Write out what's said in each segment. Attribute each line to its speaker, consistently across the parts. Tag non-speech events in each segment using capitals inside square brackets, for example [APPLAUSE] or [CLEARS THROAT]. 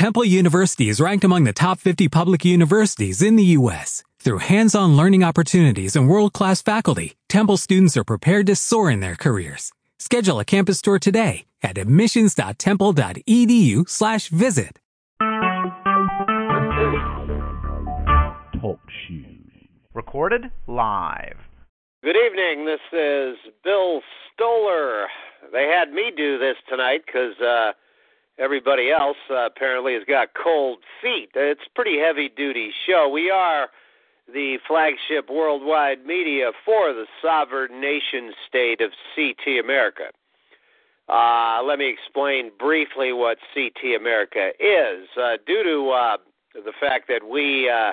Speaker 1: Temple University is ranked among the top 50 public universities in the U.S. Through hands-on learning opportunities and world-class faculty, Temple students are prepared to soar in their careers. Schedule a campus tour today at admissions.temple.edu/visit.
Speaker 2: Talk shoes. Recorded live.
Speaker 3: Good evening. This is Bill Stoller. They had me do this tonight because uh, everybody else uh, apparently has got cold feet. It's a pretty heavy duty show. We are the flagship worldwide media for the sovereign nation state of CT America. Uh, let me explain briefly what CT America is. Uh, due to uh, the fact that we uh,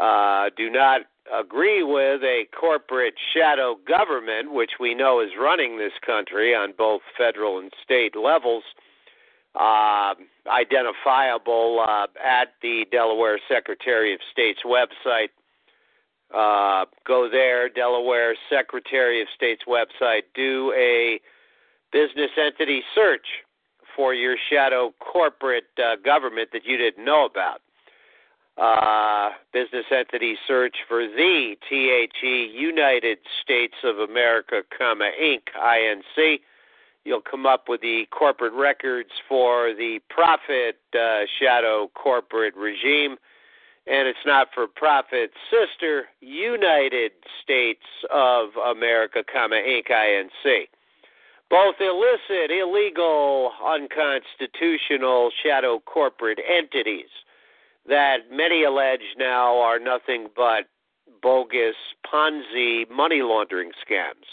Speaker 3: uh, do not agree with a corporate shadow government, which we know is running this country on both federal and state levels, uh, identifiable uh, at the Delaware Secretary of State's website. Uh, go there, Delaware Secretary of State's website, do a business entity search for your shadow corporate uh, government that you didn't know about uh, business entity search for the THE United States of America, comma Inc. INC. You'll come up with the corporate records for the profit uh, shadow corporate regime, and it's not for profit sister United States of America, comma Inc. INC. Both illicit, illegal, unconstitutional shadow corporate entities that many allege now are nothing but bogus Ponzi money laundering scams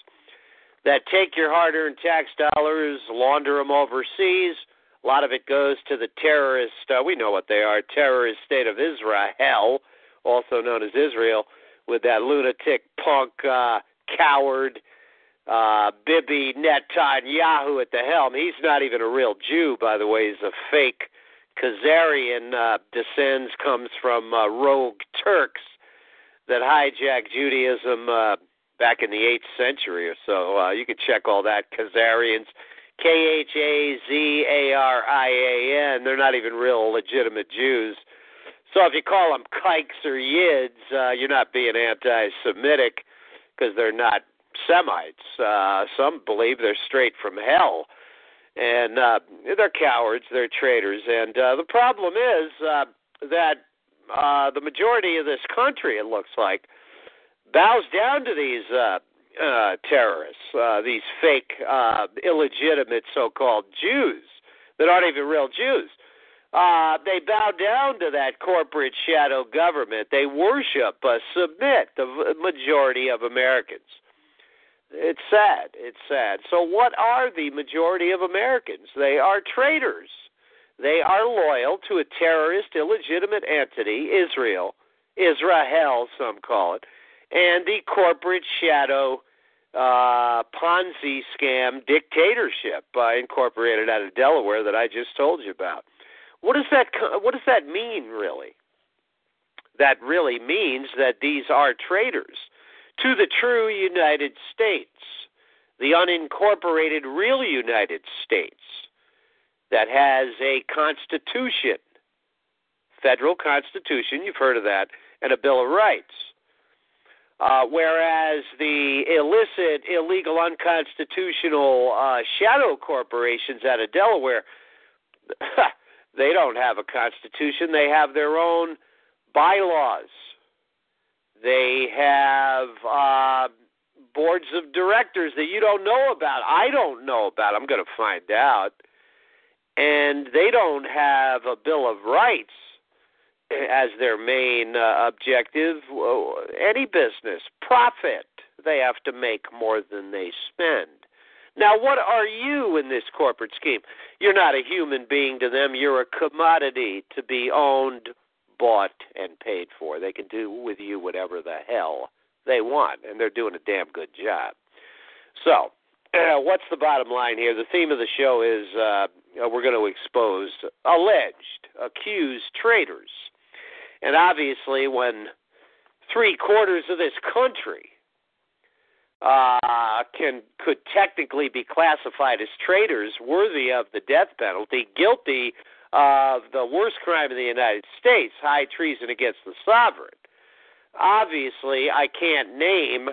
Speaker 3: that take your hard earned tax dollars, launder them overseas. A lot of it goes to the terrorist, uh, we know what they are, terrorist state of Israel, also known as Israel, with that lunatic punk uh, coward uh, Bibi Netanyahu at the helm. He's not even a real Jew, by the way. He's a fake Khazarian uh, descends comes from uh, rogue Turks that hijack Judaism uh, back in the 8th century or so. Uh, you can check all that. Khazarians, K H A Z A R I A N. They're not even real legitimate Jews. So if you call them kikes or yids, uh, you're not being anti-Semitic because they're not Semites. Uh, some believe they're straight from hell and uh, they're cowards, they're traitors, and uh, the problem is uh, that uh, the majority of this country, it looks like, bows down to these uh, uh, terrorists, uh, these fake, uh, illegitimate so-called Jews that aren't even real Jews. Uh, they bow down to that corporate shadow government. They worship, uh, submit the majority of Americans. It's sad. It's sad. So, what are the majority of Americans? They are traitors. They are loyal to a terrorist, illegitimate entity, Israel, Israel, some call it, and the corporate shadow uh, Ponzi scam dictatorship uh, incorporated out of Delaware that I just told you about. What does that What does that mean, really? That really means that these are traitors to the true United States, the unincorporated real United States that has a constitution, federal constitution, you've heard of that, and a Bill of Rights. Uh, whereas the illicit, illegal, unconstitutional uh, shadow corporations out of Delaware, [LAUGHS] they don't have a constitution. They have their own bylaws they have uh, boards of directors that you don't know about. I don't know about. I'm going to find out. And they don't have a Bill of Rights as their main uh, objective. Any business, profit. They have to make more than they spend. Now, what are you in this corporate scheme? You're not a human being to them. You're a commodity to be owned bought and paid for. They can do with you whatever the hell they want, and they're doing a damn good job. So, uh, what's the bottom line here? The theme of the show is uh, we're going to expose alleged, accused traitors. And obviously, when three quarters of this country uh, can could technically be classified as traitors worthy of the death penalty, guilty of the worst crime in the United States, high treason against the sovereign. Obviously, I can't name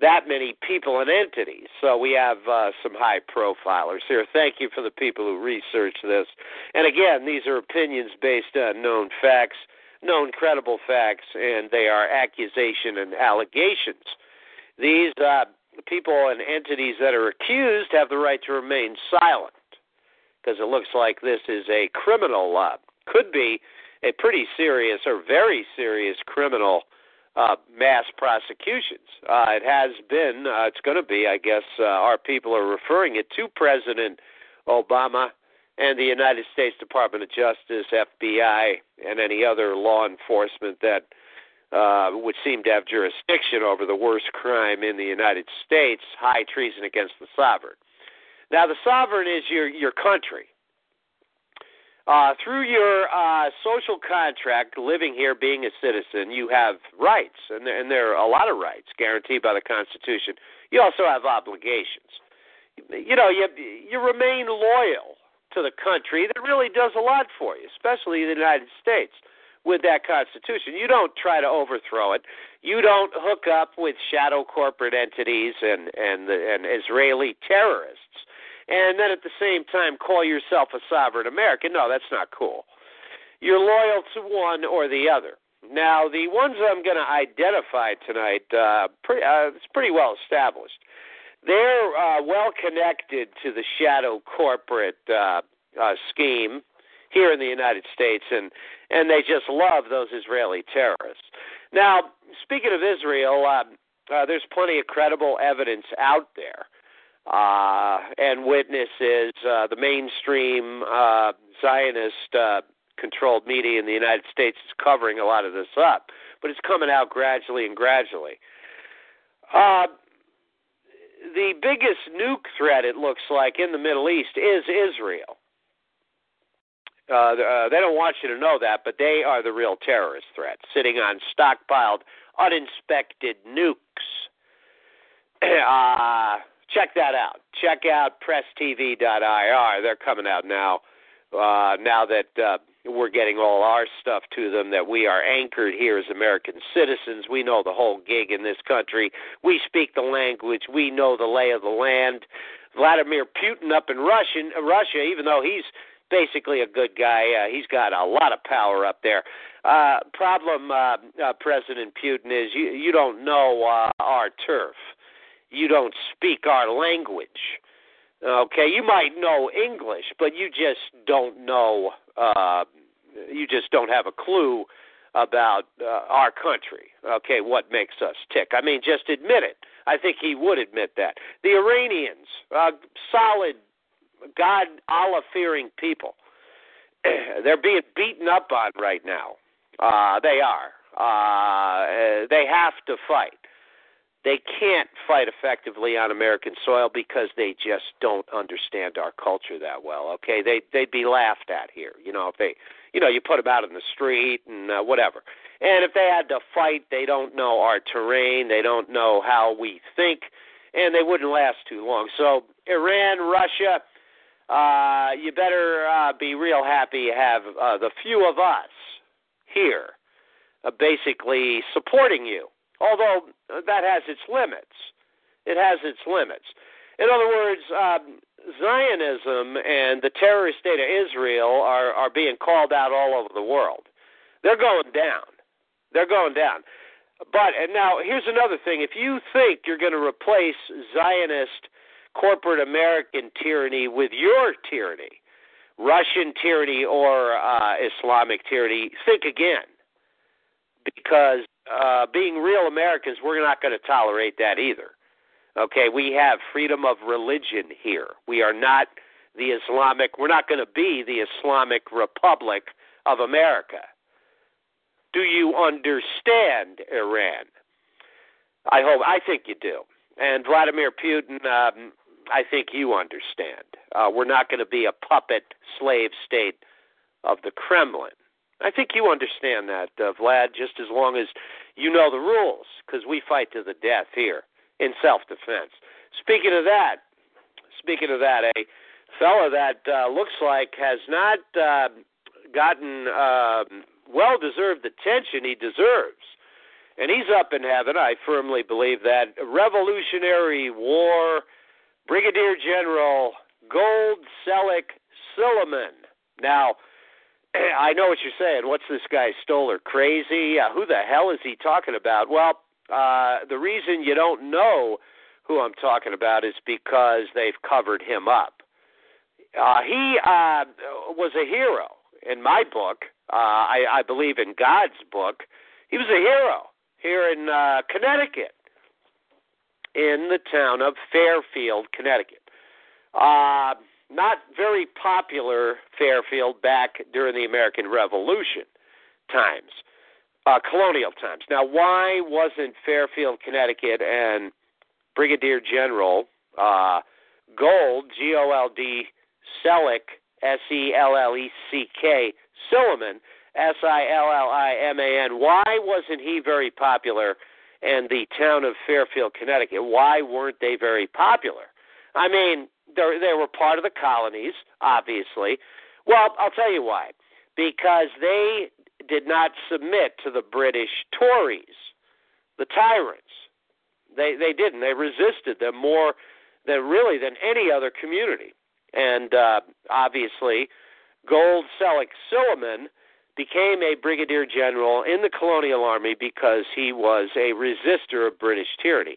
Speaker 3: that many people and entities. So we have uh, some high profilers here. Thank you for the people who researched this. And again, these are opinions based on known facts, known credible facts, and they are accusation and allegations. These uh, people and entities that are accused have the right to remain silent because it looks like this is a criminal, uh, could be a pretty serious or very serious criminal uh, mass prosecutions. Uh, it has been, uh, it's going to be, I guess, uh, our people are referring it to President Obama and the United States Department of Justice, FBI, and any other law enforcement that uh, would seem to have jurisdiction over the worst crime in the United States, high treason against the sovereign. Now, the sovereign is your your country. Uh, through your uh, social contract, living here, being a citizen, you have rights, and there, and there are a lot of rights guaranteed by the Constitution. You also have obligations. You know, you you remain loyal to the country that really does a lot for you, especially the United States with that Constitution. You don't try to overthrow it. You don't hook up with shadow corporate entities and and the, and Israeli terrorists, and then at the same time call yourself a sovereign American. No, that's not cool. You're loyal to one or the other. Now, the ones I'm going to identify tonight, uh, pretty, uh, it's pretty well established. They're uh, well connected to the shadow corporate uh, uh, scheme here in the United States, and and they just love those Israeli terrorists. Now, speaking of Israel, uh, uh, there's plenty of credible evidence out there uh, and witnesses. Uh, the mainstream uh, Zionist uh, controlled media in the United States is covering a lot of this up, but it's coming out gradually and gradually. Uh, the biggest nuke threat, it looks like, in the Middle East is Israel. Uh, uh, they don't want you to know that, but they are the real terrorist threat, sitting on stockpiled, uninspected nukes. [CLEARS THROAT] uh, check that out. Check out presstv.ir. They're coming out now. Uh, now that uh, we're getting all our stuff to them, that we are anchored here as American citizens. We know the whole gig in this country. We speak the language. We know the lay of the land. Vladimir Putin up in Russian, Russia, even though he's basically a good guy. Uh, he's got a lot of power up there. Uh, problem, uh, uh, President Putin, is you you don't know uh, our turf. You don't speak our language. Okay, you might know English, but you just don't know. Uh, you just don't have a clue about uh, our country. Okay, what makes us tick? I mean, just admit it. I think he would admit that. The Iranians, uh, solid God Allah fearing people. [CLEARS THROAT] They're being beaten up on right now. Uh, they are. Uh, they have to fight. They can't fight effectively on American soil because they just don't understand our culture that well. Okay, they they'd be laughed at here. You know, if they, you know, you put them out in the street and uh, whatever. And if they had to fight, they don't know our terrain. They don't know how we think, and they wouldn't last too long. So Iran, Russia, uh, you better uh, be real happy you have uh, the few of us here uh, basically supporting you. Although uh, that has its limits. It has its limits. In other words, um, Zionism and the terrorist state of Israel are, are being called out all over the world. They're going down. They're going down. But and now here's another thing: if you think you're going to replace Zionist corporate American tyranny with your tyranny, Russian tyranny or uh, Islamic tyranny, think again. Because uh, being real Americans, we're not going to tolerate that either. Okay, we have freedom of religion here. We are not the Islamic, we're not going to be the Islamic Republic of America. Do you understand Iran? I hope, I think you do. And Vladimir Putin, um, I think you understand. Uh, we're not going to be a puppet slave state of the Kremlin. I think you understand that, uh, Vlad, just as long as you know the rules, because we fight to the death here in self defense. Speaking of that, speaking of that, a fellow that uh, looks like has not uh, gotten uh, well deserved attention he deserves. And he's up in heaven. I firmly believe that. Revolutionary War Brigadier General Gold Selleck Silliman. Now, [CLEARS THROAT] I know what you're saying. What's this guy Stoller crazy? Uh, who the hell is he talking about? Well, uh, the reason you don't know who I'm talking about is because they've covered him up. Uh, he uh, was a hero in my book. Uh, I, I believe in God's book. He was a hero here in uh, Connecticut, in the town of Fairfield, Connecticut. Uh, not very popular Fairfield back during the American Revolution times, uh, colonial times. Now, why wasn't Fairfield, Connecticut, and Brigadier General uh, Gold, G O L D, Selleck, S E L L E C K, Silliman, S I L L I M A N, why wasn't he very popular? And the town of Fairfield, Connecticut, why weren't they very popular? I mean, they were part of the colonies, obviously. Well, I'll tell you why. Because they did not submit to the British Tories, the tyrants. They they didn't. They resisted them more than really than any other community. And uh, obviously, Gold Selleck Silliman became a brigadier general in the colonial army because he was a resistor of British tyranny.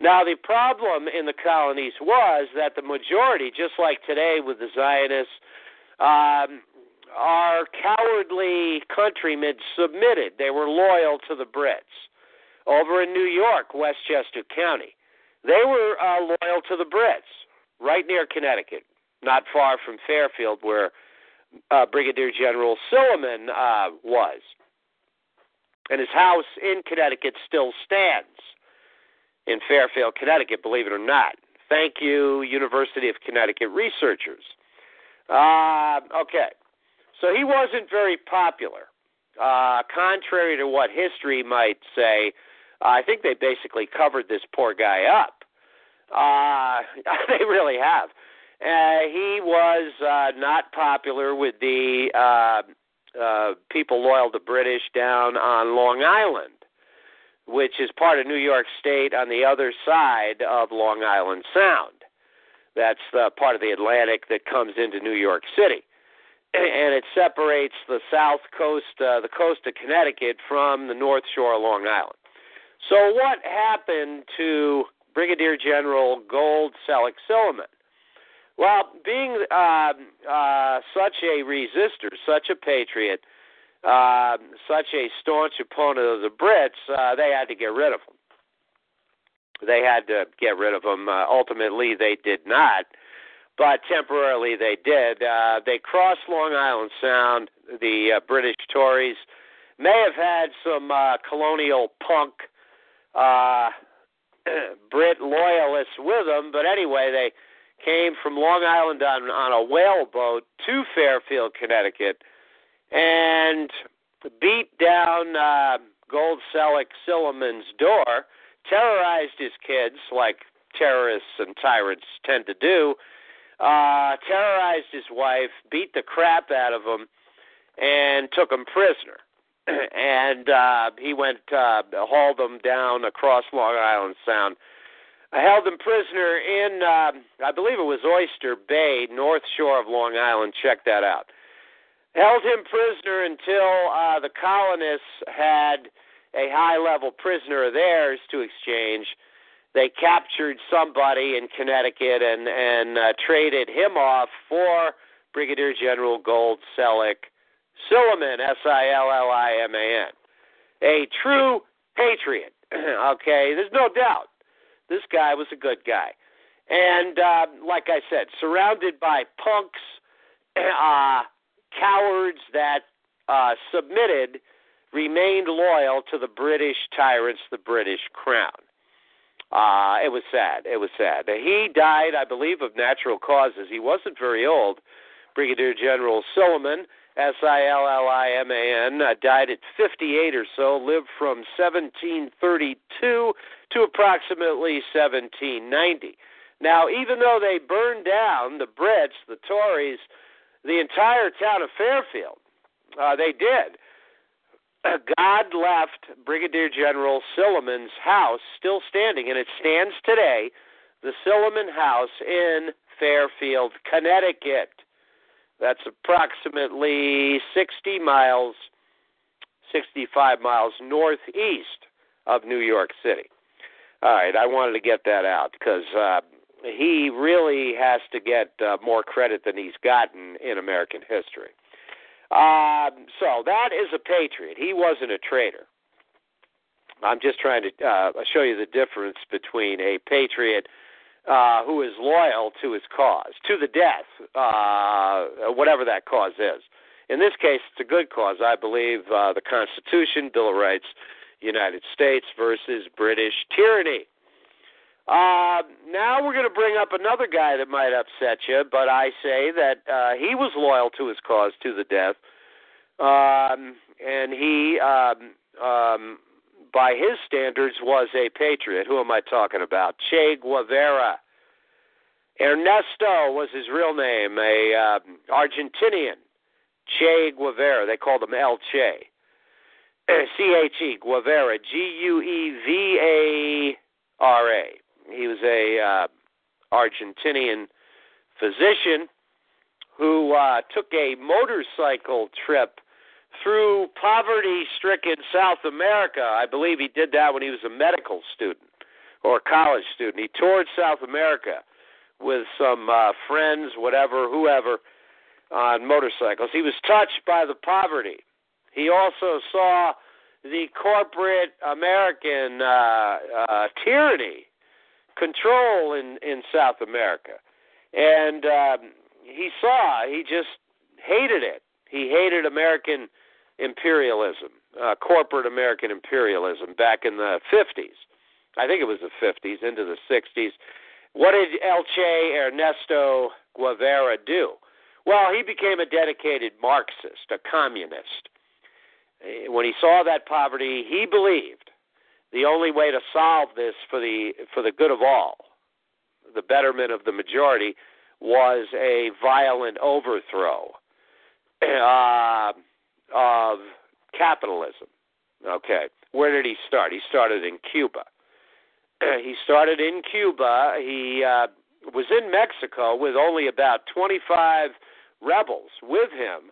Speaker 3: Now, the problem in the colonies was that the majority, just like today with the Zionists, um, our cowardly countrymen submitted. They were loyal to the Brits. Over in New York, Westchester County, they were uh, loyal to the Brits, right near Connecticut, not far from Fairfield, where uh, Brigadier General Silliman uh, was. And his house in Connecticut still stands in Fairfield, Connecticut, believe it or not. Thank you, University of Connecticut researchers. Uh, okay, so he wasn't very popular. Uh, contrary to what history might say, I think they basically covered this poor guy up. Uh, [LAUGHS] they really have. Uh, he was uh, not popular with the uh, uh, people loyal to British down on Long Island which is part of New York State on the other side of Long Island Sound. That's the part of the Atlantic that comes into New York City. And it separates the south coast, uh, the coast of Connecticut, from the north shore of Long Island. So, what happened to Brigadier General Gold Selleck Silliman? Well, being uh, uh, such a resistor, such a patriot, uh, such a staunch opponent of the Brits, uh, they had to get rid of him. They had to get rid of him. Uh, ultimately, they did not, but temporarily they did. Uh, they crossed Long Island Sound. The uh, British Tories may have had some uh, colonial punk uh, [CLEARS THROAT] Brit loyalists with them, but anyway, they came from Long Island on, on a whale boat to Fairfield, Connecticut and beat down uh, Gold Selleck Silliman's door, terrorized his kids like terrorists and tyrants tend to do, uh, terrorized his wife, beat the crap out of him, and took him prisoner. [CLEARS THROAT] and uh, he went, uh, hauled him down across Long Island Sound. I held him prisoner in, uh, I believe it was Oyster Bay, north shore of Long Island. Check that out held him prisoner until uh, the colonists had a high level prisoner of theirs to exchange. They captured somebody in Connecticut and and uh, traded him off for Brigadier General Gold Selleck Silliman, S I L L I M A N, a true patriot. [CLEARS THROAT] okay, there's no doubt this guy was a good guy, and uh, like I said, surrounded by punks. [CLEARS THROAT] Uh, cowards that uh, submitted remained loyal to the British tyrants, the British crown. Uh, it was sad. It was sad. He died, I believe, of natural causes. He wasn't very old. Brigadier General Silliman, S I L L I M A N, uh, died at 58 or so, lived from 1732 to approximately 1790. Now, even though they burned down the Brits, the Tories, the entire town of Fairfield, uh, they did. God left Brigadier General Silliman's house still standing, and it stands today, the Silliman House in Fairfield, Connecticut. That's approximately 60 miles, 65 miles northeast of New York City. All right, I wanted to get that out because uh, he really has to get uh, more credit than he's gotten in American history. Um, so that is a patriot. He wasn't a traitor. I'm just trying to uh, show you the difference between a patriot uh, who is loyal to his cause, to the death, uh, whatever that cause is. In this case, it's a good cause. I believe uh, the Constitution, Bill of Rights, United States versus British tyranny. Uh, now we're going to bring up another guy that might upset you, but I say that uh, he was loyal to his cause to the death, um, and he, um, um, by his standards, was a patriot. Who am I talking about? Che Guevara. Ernesto was his real name, a uh, Argentinian. Che Guevara. They called him El Che. [CLEARS THROAT] C H E Guevara. G U E V A R A. He was a uh, Argentinian physician who uh, took a motorcycle trip through poverty stricken South America. I believe he did that when he was a medical student or a college student. He toured South America with some uh, friends, whatever, whoever, on motorcycles. He was touched by the poverty. He also saw the corporate American uh, uh, tyranny control in in South America, and um, he saw he just hated it. He hated American imperialism, uh, corporate American imperialism back in the 50s. I think it was the 50s into the 60s. What did El Che Ernesto Guevara do? Well, he became a dedicated Marxist, a communist. When he saw that poverty, he believed the only way to solve this for the for the good of all, the betterment of the majority, was a violent overthrow [CLEARS THROAT] uh, of capitalism. Okay, where did he start? He started in Cuba. [CLEARS THROAT] he started in Cuba. He uh, was in Mexico with only about 25 rebels with him.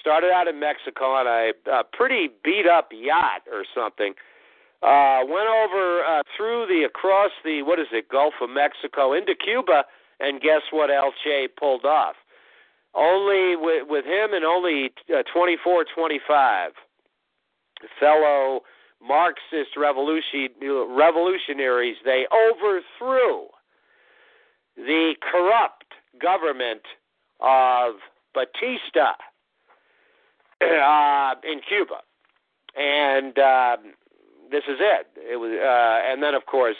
Speaker 3: Started out in Mexico on a, a pretty beat up yacht or something uh, went over uh, through the across the what is it Gulf of Mexico into Cuba, and guess what? El Che pulled off. Only with, with him and only uh, 24, 25 fellow Marxist revolution, revolutionaries, they overthrew the corrupt government of Batista [CLEARS THROAT] uh, in Cuba, and um, this is it. It was, uh, and then of course,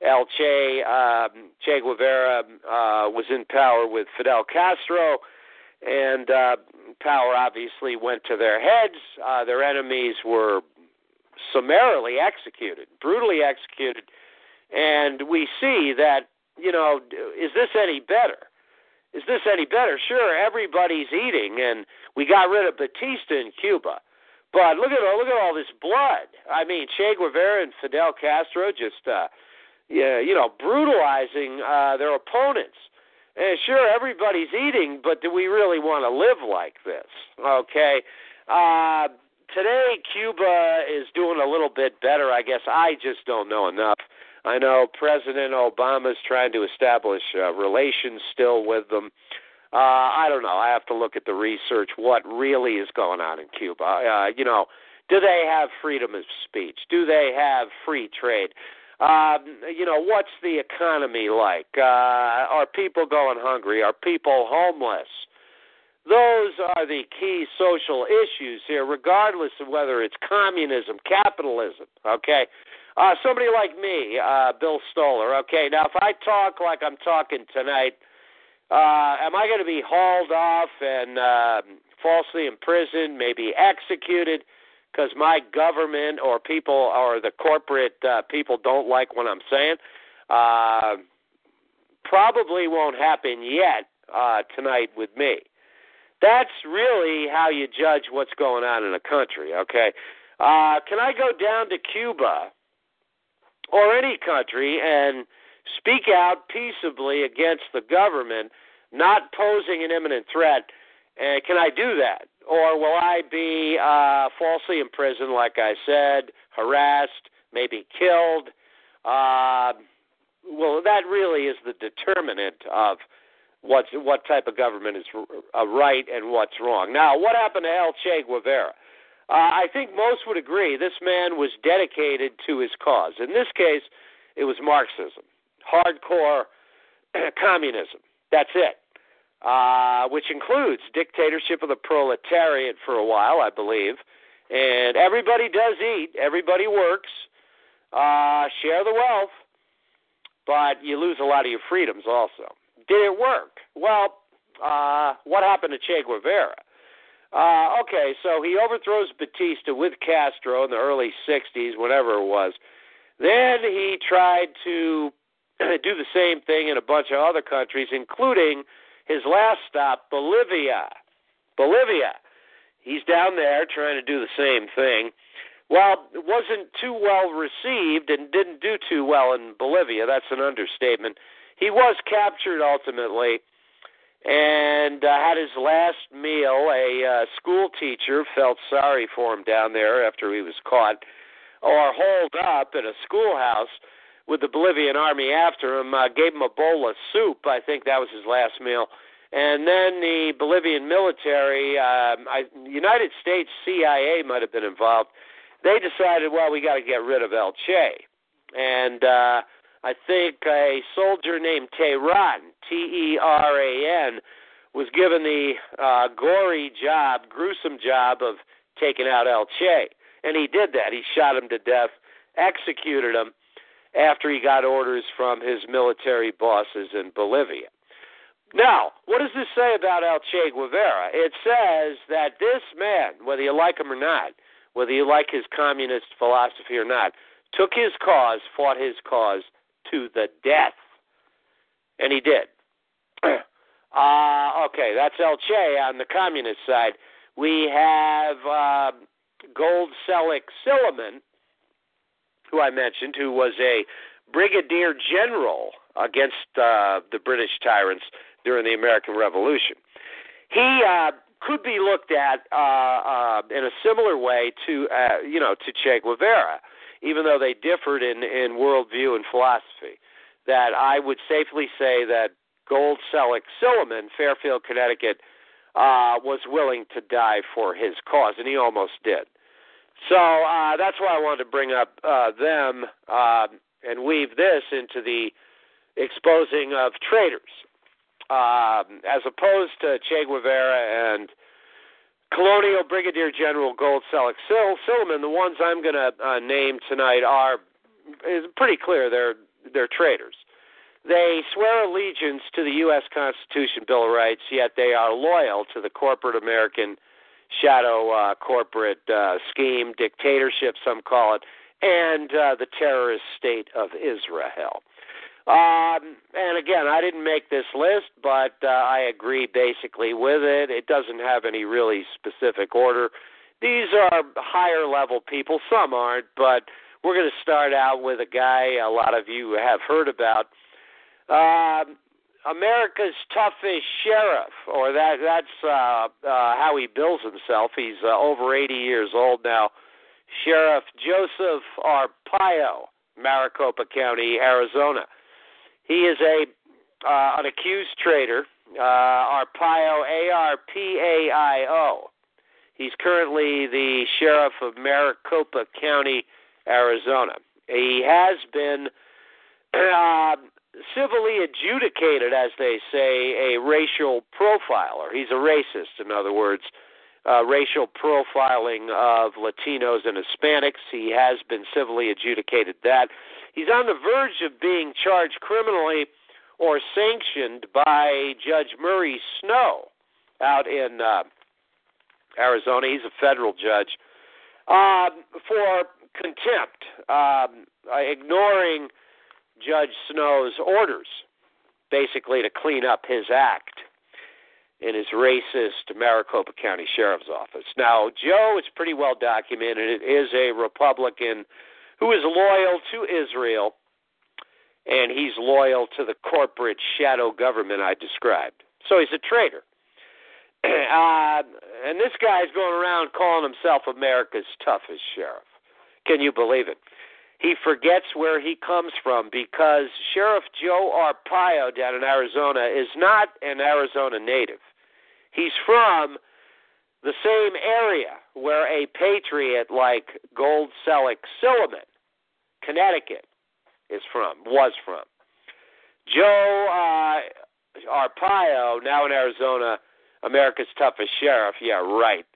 Speaker 3: El Che um, Che Guevara uh, was in power with Fidel Castro, and uh, power obviously went to their heads. Uh, their enemies were summarily executed, brutally executed, and we see that you know, is this any better? Is this any better? Sure, everybody's eating, and we got rid of Batista in Cuba. But look at look at all this blood. I mean, Che Guevara and Fidel Castro just, uh, yeah, you know, brutalizing uh, their opponents. And sure, everybody's eating, but do we really want to live like this? Okay. Uh, today, Cuba is doing a little bit better. I guess I just don't know enough. I know President Obama's trying to establish uh, relations still with them. Uh, I don't know. I have to look at the research. What really is going on in Cuba? Uh, you know, do they have freedom of speech? Do they have free trade? Um, you know, what's the economy like? Uh, are people going hungry? Are people homeless? Those are the key social issues here, regardless of whether it's communism, capitalism. Okay, uh, somebody like me, uh, Bill Stoller. Okay, now if I talk like I'm talking tonight uh, am I going to be hauled off and uh, falsely imprisoned, maybe executed, because my government or people or the corporate uh, people don't like what I'm saying? Uh, probably won't happen yet uh, tonight with me. That's really how you judge what's going on in a country, okay? Uh, can I go down to Cuba or any country and speak out peaceably against the government not posing an imminent threat? And can I do that? Or will I be uh, falsely imprisoned, like I said, harassed, maybe killed? Uh, well, that really is the determinant of what's what type of government is uh, right and what's wrong. Now, what happened to El Che Guevara? Uh, I think most would agree this man was dedicated to his cause. In this case, it was Marxism, hardcore [CLEARS THROAT] communism. That's it. Uh, which includes dictatorship of the proletariat for a while, I believe. And everybody does eat, everybody works, uh, share the wealth, but you lose a lot of your freedoms also. Did it work? Well, uh, what happened to Che Guevara? Uh, okay, so he overthrows Batista with Castro in the early 60s, whatever it was. Then he tried to do the same thing in a bunch of other countries, including his last stop, Bolivia. Bolivia. He's down there trying to do the same thing. Well, it wasn't too well received and didn't do too well in Bolivia. That's an understatement. He was captured ultimately and uh, had his last meal. A uh, school teacher felt sorry for him down there after he was caught or holed up in a schoolhouse with the Bolivian army after him, uh, gave him a bowl of soup. I think that was his last meal. And then the Bolivian military, um, I, United States CIA might have been involved. They decided, well, we got to get rid of El Che. And uh, I think a soldier named Teran, T E R A N, was given the uh, gory job, gruesome job of taking out El Che. And he did that. He shot him to death, executed him after he got orders from his military bosses in Bolivia. Now, what does this say about El Che Guevara? It says that this man, whether you like him or not, whether you like his communist philosophy or not, took his cause, fought his cause, to the death. And he did. [CLEARS THROAT] uh, okay, that's El Che on the communist side. We have uh, Gold Selleck Silliman, who I mentioned, who was a brigadier general against uh, the British tyrants during the American Revolution. He uh, could be looked at uh, uh, in a similar way to, uh, you know, to Che Guevara even though they differed in, in worldview and philosophy, that I would safely say that Gold Selleck Silliman, Fairfield, Connecticut, uh, was willing to die for his cause, and he almost did. So uh, that's why I wanted to bring up uh, them uh, and weave this into the exposing of traitors, um, as opposed to Che Guevara and Colonial Brigadier General Gold Selleck Silliman, the ones I'm going to uh, name tonight are is pretty clear. They're they're traitors. They swear allegiance to the U.S. Constitution, Bill of Rights, yet they are loyal to the corporate American shadow uh, corporate uh, scheme, dictatorship, some call it, and uh, the terrorist state of Israel. Um, and again, I didn't make this list, but uh, I agree basically with it. It doesn't have any really specific order. These are higher level people. Some aren't, but we're going to start out with a guy a lot of you have heard about. Um, America's toughest sheriff, or that that's uh, uh, how he bills himself. He's uh, over 80 years old now. Sheriff Joseph Arpaio, Maricopa County, Arizona. He is a uh, an accused traitor, uh, Arpaio, A R P A I O. He's currently the sheriff of Maricopa County, Arizona. He has been [CLEARS THROAT] uh, civilly adjudicated, as they say, a racial profiler. He's a racist, in other words, uh, racial profiling of Latinos and Hispanics. He has been civilly adjudicated that. He's on the verge of being charged criminally or sanctioned by Judge Murray Snow out in uh, Arizona. He's a federal judge um, for contempt, um, ignoring Judge Snow's orders. basically to clean up his act in his racist Maricopa County Sheriff's Office. Now, Joe is pretty well documented. It is a Republican who is loyal to Israel, and he's loyal to the corporate shadow government I described. So he's a traitor. [CLEARS THROAT] uh, and this guy's going around calling himself America's toughest sheriff. Can you believe it? He forgets where he comes from because Sheriff Joe Arpaio down in Arizona is not an Arizona native. He's from the same area where a patriot like Gold Selleck Silliman, Connecticut, is from, was from. Joe uh, Arpaio, now in Arizona, America's toughest sheriff. Yeah, right.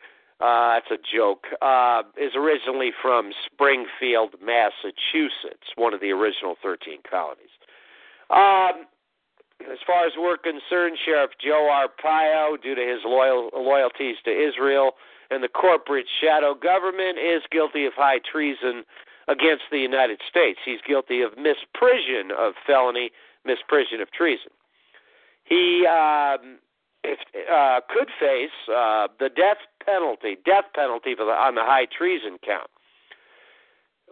Speaker 3: Uh, that's a joke. Uh, is originally from Springfield, Massachusetts, one of the original 13 colonies. Um, as far as we're concerned, Sheriff Joe Arpaio, due to his loyal, loyalties to Israel and the corporate shadow government, is guilty of high treason against the United States. He's guilty of misprision of felony, misprision of treason. He um, uh, could face uh, the death penalty, death penalty the, on the high treason count.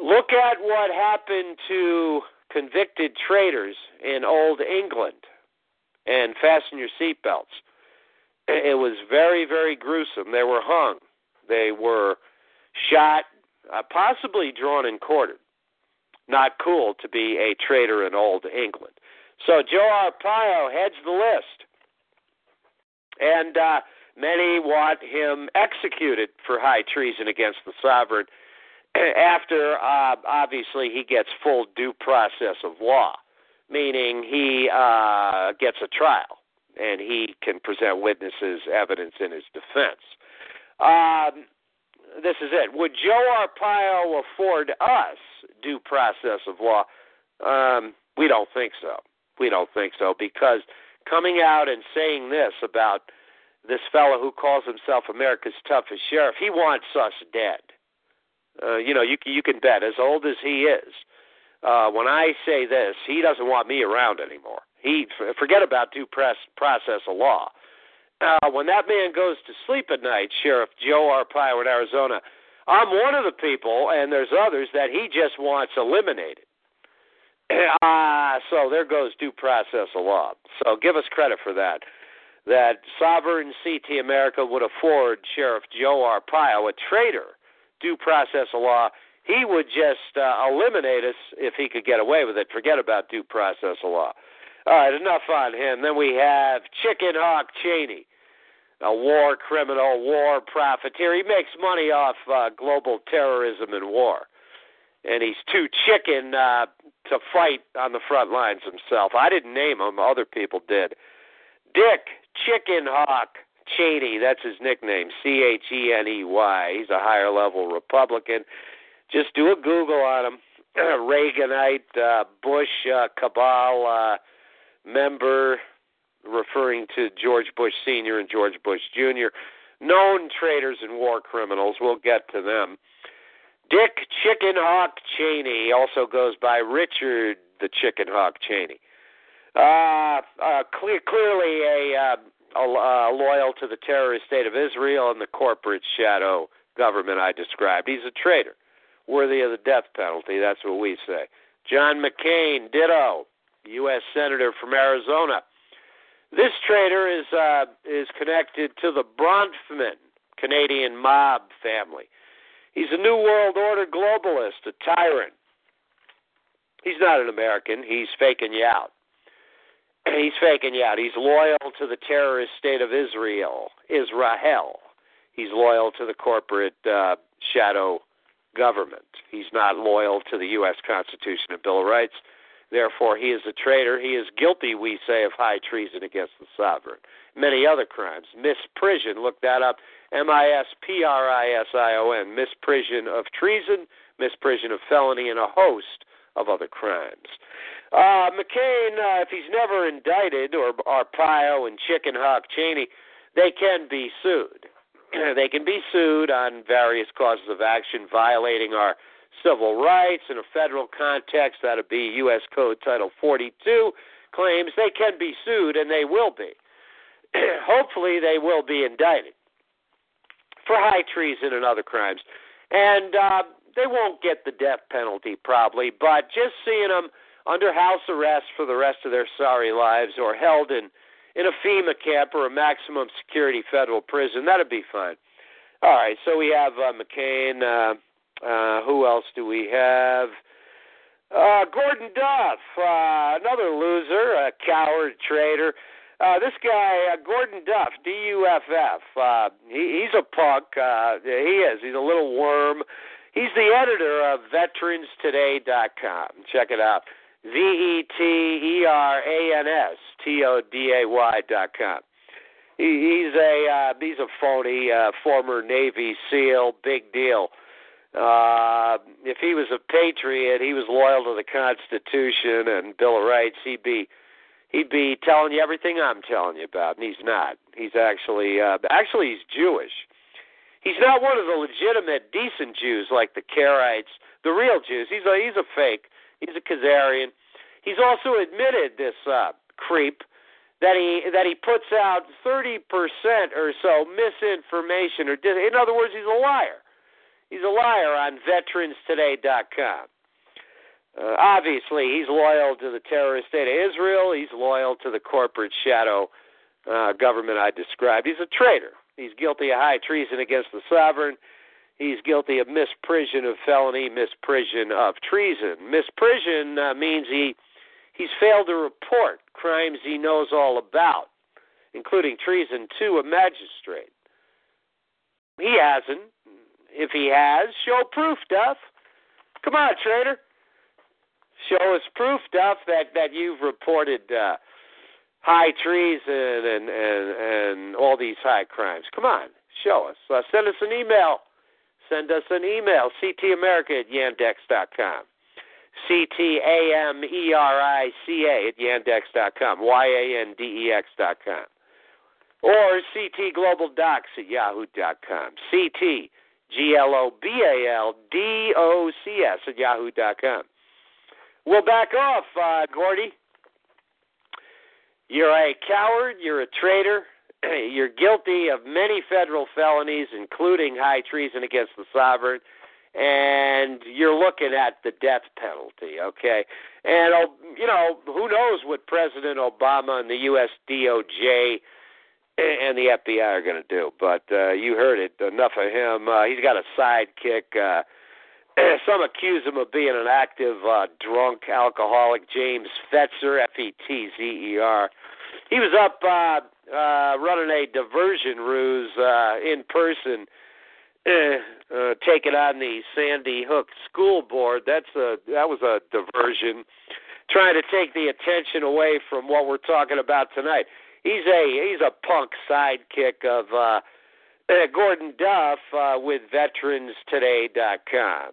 Speaker 3: Look at what happened to convicted traitors in Old England and fasten your seatbelts. It was very, very gruesome. They were hung, they were shot, uh, possibly drawn and quartered. Not cool to be a traitor in Old England. So Joe Arpaio heads the list, and uh, many want him executed for high treason against the sovereign. [CLEARS THROAT] After uh, obviously he gets full due process of law meaning he uh, gets a trial and he can present witnesses, evidence in his defense. Um, this is it. Would Joe Arpaio afford us due process of law? Um, we don't think so. We don't think so because coming out and saying this about this fellow who calls himself America's toughest sheriff, he wants us dead. Uh, you know, you you can bet, as old as he is, uh, when I say this, he doesn't want me around anymore. He forget about due press, process of law. Uh, when that man goes to sleep at night, Sheriff Joe Arpaio in Arizona, I'm one of the people, and there's others that he just wants eliminated. [COUGHS] Ah, so there goes due process of law. So give us credit for that. That sovereign CT America would afford Sheriff Joe Arpaio, a traitor, due process of law he would just uh, eliminate us if he could get away with it. Forget about due process of law. All right, enough on him. Then we have Chicken Hawk Cheney, a war criminal, war profiteer. He makes money off uh, global terrorism and war, and he's too chicken uh, to fight on the front lines himself. I didn't name him; other people did. Dick Chicken Hawk Cheney, that's his nickname, C H E N E Y. He's a higher level Republican just do a Google on him. [CLEARS THROAT] Reaganite, uh, Bush uh, cabal uh, member, referring to George Bush Sr. and George Bush Jr., known traitors and war criminals. We'll get to them. Dick Chicken Hawk Cheney also goes by Richard the Chicken Hawk Cheney. Uh, uh, clear, clearly a, uh, a uh, loyal to the terrorist state of Israel and the corporate shadow government I described. He's a traitor worthy of the death penalty. That's what we say. John McCain, ditto, U.S. Senator from Arizona. This traitor is uh, is connected to the Bronfman Canadian mob family. He's a New World Order globalist, a tyrant. He's not an American. He's faking you out. [CLEARS THROAT] He's faking you out. He's loyal to the terrorist state of Israel, Israel. He's loyal to the corporate uh, shadow government. He's not loyal to the U.S. Constitution and Bill of Rights. Therefore, he is a traitor. He is guilty, we say, of high treason against the sovereign. Many other crimes. Misprision, look that up. M I S P R I S I O N. Misprision of treason, misprision of felony, and a host of other crimes. Uh, McCain, uh, if he's never indicted, or Arpaio and Chicken Hawk Cheney, they can be sued. [CLEARS THROAT] they can be sued on various causes of action violating our civil rights in a federal context. That'd be U.S. Code Title 42, claims, they can be sued, and they will be. [CLEARS THROAT] Hopefully, they will be indicted for high treason and other crimes. And uh, they won't get the death penalty, probably, but just seeing them under house arrest for the rest of their sorry lives or held in, in a FEMA camp or a maximum security federal prison, that'd be fine. All right, so we have uh, McCain. Uh, uh, who else do we have? Uh, Gordon Duff, uh, another loser, a coward, traitor. Uh, this guy, uh, Gordon Duff, D-U-F-F. Uh, he, he's a punk. Uh, he is. He's a little worm. He's the editor of VeteransToday.com. Check it out. V E T E R A N S T O D A Y dot com. He, he's a uh, he's a phony uh, former Navy SEAL. Big deal. Uh, if he was a patriot, he was loyal to the Constitution and Bill of Rights. He'd be he'd be telling you everything I'm telling you about, and he's not. He's actually uh, actually he's Jewish. He's not one of the legitimate, decent Jews like the Karaites, the real Jews. He's a he's a fake. He's a Khazarian. He's also admitted this uh, creep that he that he puts out 30% or so misinformation or in other words he's a liar He's a liar on veteranstoday.com. Uh, obviously, he's loyal to the terrorist state of Israel. He's loyal to the corporate shadow uh, government I described. He's a traitor. He's guilty of high treason against the sovereign. He's guilty of misprision of felony, misprision of treason. Misprision uh, means he he's failed to report crimes he knows all about, including treason to a magistrate. He hasn't. If he has, show proof, Duff. Come on, traitor. Show us proof, Duff, that that you've reported uh, high treason and and and all these high crimes. Come on, show us. Uh, send us an email. Send us an email. ctamerica at yandex dot yandex.com. C-T-A-M-E-R-I-C-A at yandex.com. Y-A-N-D-E-X dot com. Or ctglobaldocs at yahoo.com. CT G L O B A L D O C S at yahoo.com. We'll back off, uh, Gordy. You're a coward. You're a traitor. [CLEARS THROAT] You're guilty of many federal felonies, including high treason against the sovereign, and you're looking at the death penalty. Okay, and uh, you know who knows what President Obama and the U.S. DOJ and the FBI are going to do. But uh, you heard it. Enough of him. Uh, he's got a sidekick. Uh, [CLEARS THROAT] some accuse him of being an active uh, drunk alcoholic. James Fetzer, F-E-T-Z-E-R. He was up uh, uh, running a diversion ruse uh, in person, [CLEARS THROAT] uh, uh, taking on the Sandy Hook School Board. That's a that was a diversion, trying to take the attention away from what we're talking about tonight he's a he's a punk sidekick of uh, uh, [CLEARS THROAT] Gordon Duff uh, with VeteransToday.com.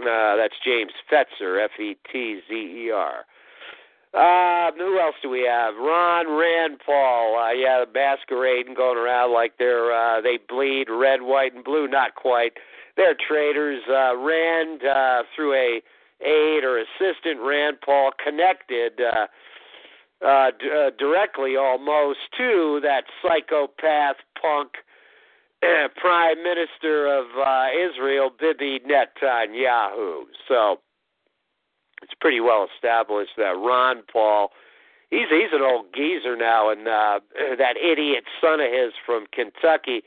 Speaker 3: Uh, that's James Fetzer, F E T Z E R. Uh, who else do we have? Ron Rand Paul. Uh, yeah, the masquerade and going around like they're uh, they bleed red, white, and blue. Not quite. They're traitors. Uh, Rand uh, through a aide or assistant Rand Paul connected. Uh, uh, d- uh, directly almost to that psychopath punk prime minister of uh, Israel, Bibi Netanyahu. So it's pretty well established that Ron Paul, he's he's an old geezer now, and uh, that idiot son of his from Kentucky.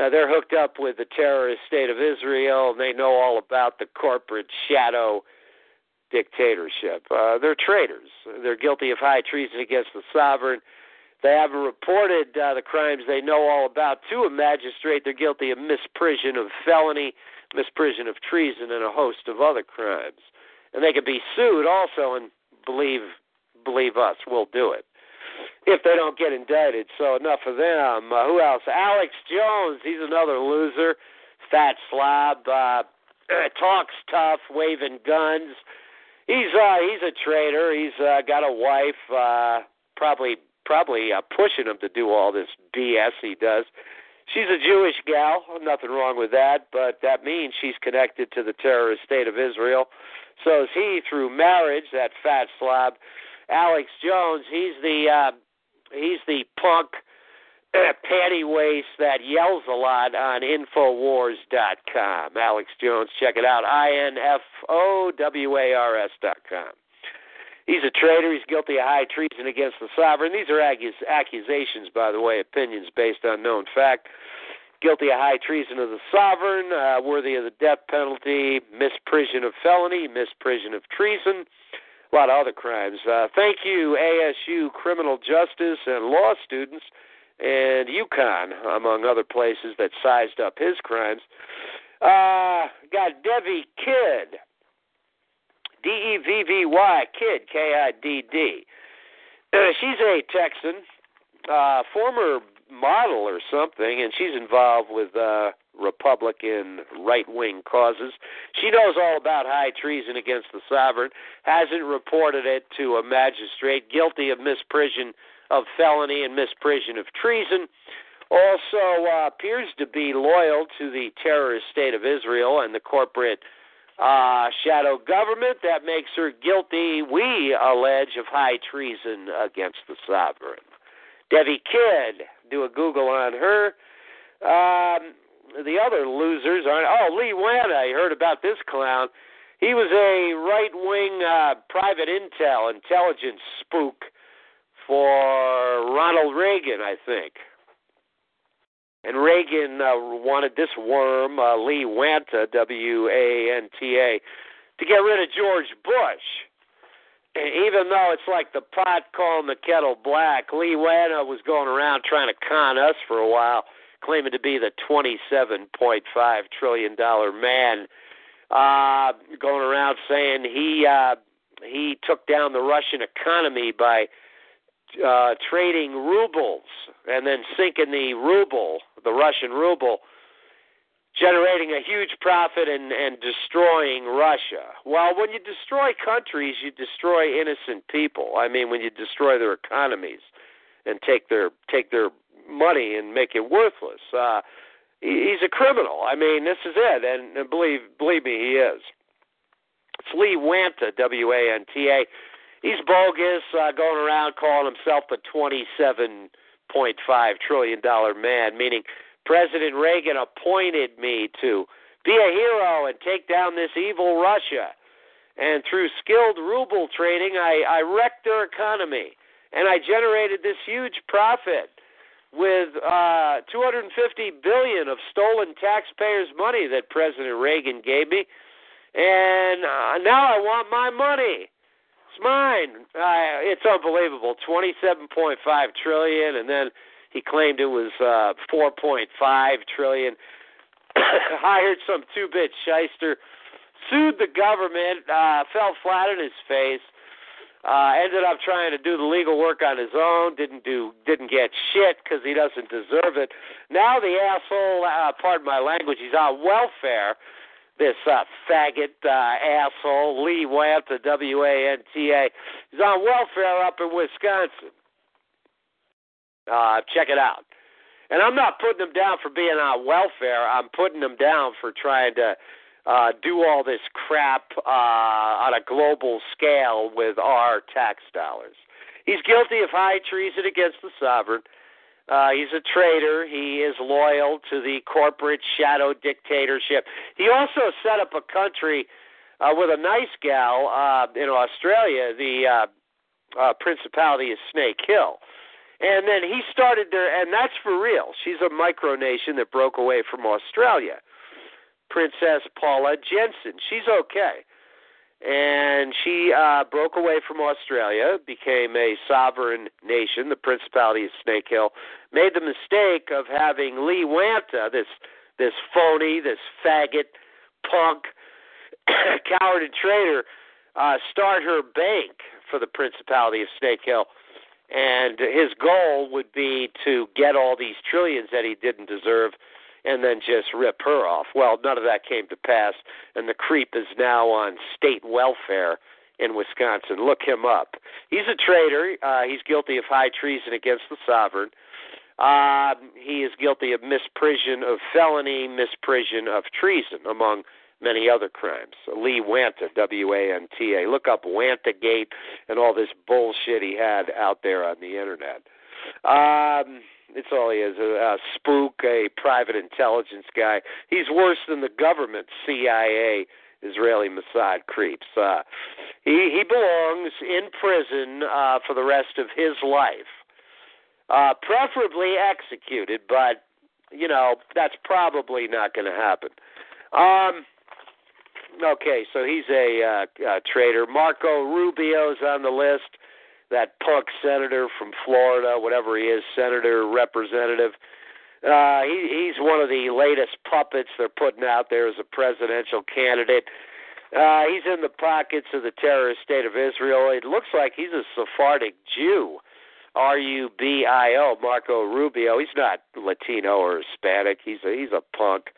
Speaker 3: Uh, they're hooked up with the terrorist state of Israel, and they know all about the corporate shadow dictatorship. Uh, they're traitors. They're guilty of high treason against the sovereign. They haven't reported uh, the crimes they know all about to a magistrate. They're guilty of misprision of felony, misprision of treason, and a host of other crimes. And they could be sued also, and believe believe us, we'll do it if they don't get indicted. So enough of them. Uh, who else? Alex Jones. He's another loser, fat slob. Uh, [CLEARS THROAT] talks tough, waving guns. He's uh he's a traitor. He's uh, got a wife, uh, probably probably uh, pushing him to do all this BS he does. She's a Jewish gal, nothing wrong with that, but that means she's connected to the terrorist state of Israel. So is he through marriage, that fat slob. Alex Jones. He's the uh, he's the punk [CLEARS THROAT] panty waist that yells a lot on Infowars.com. Alex Jones, check it out. I N F O W A R S.com. He's a traitor. He's guilty of high treason against the sovereign. These are accusations, by the way, opinions based on known fact. Guilty of high treason of the sovereign, uh, worthy of the death penalty, misprision of felony, misprision of treason, a lot of other crimes. Uh, thank you, ASU criminal justice and law students, and UConn, among other places that sized up his crimes. Uh, got Devvy Kidd D E V V Y, Kidd, K I D D. Uh, she's a Texan, uh, former model or something, and she's involved with uh, Republican right wing causes. She knows all about high treason against the sovereign, hasn't reported it to a magistrate, guilty of misprision of felony and misprision of treason. Also uh, appears to be loyal to the terrorist state of Israel and the corporate uh, shadow government that makes her guilty, we allege, of high treason against the sovereign. Devvy Kidd, do a Google on her. Um, the other losers are oh Lee Wanta. I heard about this clown. He was a right wing uh, private intel intelligence spook for Ronald Reagan, I think. And Reagan uh, wanted this worm, uh, Lee Wanta, W A N T A, to get rid of George Bush. And even though it's like the pot calling the kettle black, Lee Wanta was going around trying to con us for a while, claiming to be the $27.5 trillion man, uh, going around saying he uh, he took down the Russian economy by uh, trading rubles and then sinking the ruble, the Russian ruble, generating a huge profit and, and destroying Russia. Well, when you destroy countries, you destroy innocent people. I mean, when you destroy their economies and take their take their money and make it worthless. Uh, he's a criminal. I mean, this is it, and, believe believe me, he is. It's Lee Wanta, W A N T A he's bogus, uh, going around calling himself the twenty-seven point five trillion dollar man, meaning President Reagan appointed me to be a hero and take down this evil Russia. And through skilled ruble trading, I, I wrecked their economy, and I generated this huge profit with uh, 250 billion of stolen taxpayers' money that President Reagan gave me, and uh, now I want my money. It's mine. Uh, it's unbelievable. Twenty-seven point five trillion, and then he claimed it was uh, four point five trillion. [COUGHS] Hired some two-bit shyster, sued the government, uh, fell flat on his face. Uh, ended up trying to do the legal work on his own. Didn't do. Didn't get shit because he doesn't deserve it. Now the asshole. Uh, pardon my language. He's on welfare this uh, faggot uh, asshole Lee Wanta, W A N T A. He's on welfare up in Wisconsin. Uh, check it out. And I'm not putting him down for being on welfare. I'm putting him down for trying to uh, do all this crap uh, on a global scale with our tax dollars. He's guilty of high treason against the sovereign. Uh, he's a traitor. He is loyal to the corporate shadow dictatorship. He also set up a country uh, with a nice gal uh, in Australia, the uh, uh, Principality of Snake Hill. And then he started there, and that's for real. She's a micronation that broke away from Australia. Princess Paula Jensen. She's okay and she uh, broke away from Australia, became a sovereign nation, the Principality of Snake Hill, made the mistake of having Lee Wanta, this this phony, this faggot, punk, [COUGHS] coward and traitor, uh, start her bank for the Principality of Snake Hill. And his goal would be to get all these trillions that he didn't deserve and then just rip her off. Well, none of that came to pass, and the creep is now on state welfare in Wisconsin. Look him up. He's a traitor. Uh, he's guilty of high treason against the sovereign. Uh, he is guilty of misprision of felony, misprision of treason, among many other crimes. Lee Wanta, W A N T A. Look up Wantagate and all this bullshit he had out there on the internet. Um, it's all he is a, a spook, a private intelligence guy. He's worse than the government, CIA, Israeli Mossad creeps. Uh, he he belongs in prison uh, for the rest of his life, uh, preferably executed, but you know that's probably not going to happen. Um, okay, so he's a uh, uh, traitor. Marco Rubio's on the list. That punk senator from Florida, whatever he is, senator, representative. Uh, he, he's one of the latest puppets they're putting out there as a presidential candidate. Uh, he's in the pockets of the terrorist state of Israel. It looks like he's a Sephardic Jew. R U B I O, Marco Rubio. He's not Latino or Hispanic. He's a he's a punk.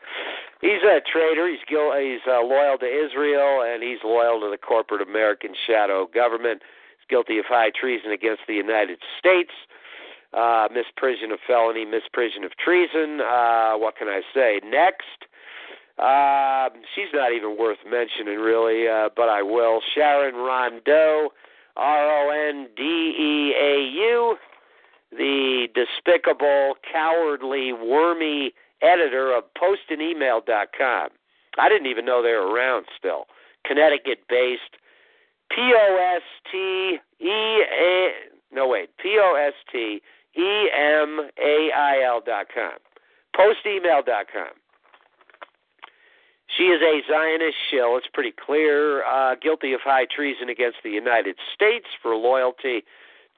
Speaker 3: He's a traitor. He's he's uh, loyal to Israel and he's loyal to the corporate American shadow government. He's guilty of high treason against the United States. Uh, misprision of felony, misprision of treason. Uh, what can I say? Next, uh, she's not even worth mentioning, really, uh, but I will. Sharon Rondeau, R O N D E A U, the despicable, cowardly, wormy editor of postandemail.com. I didn't even know they were around still. Connecticut based. P O S T E A. No, wait. P O S T E M A I L dot com. Postemail dot com. She is a Zionist shill. It's pretty clear. Uh, guilty of high treason against the United States for loyalty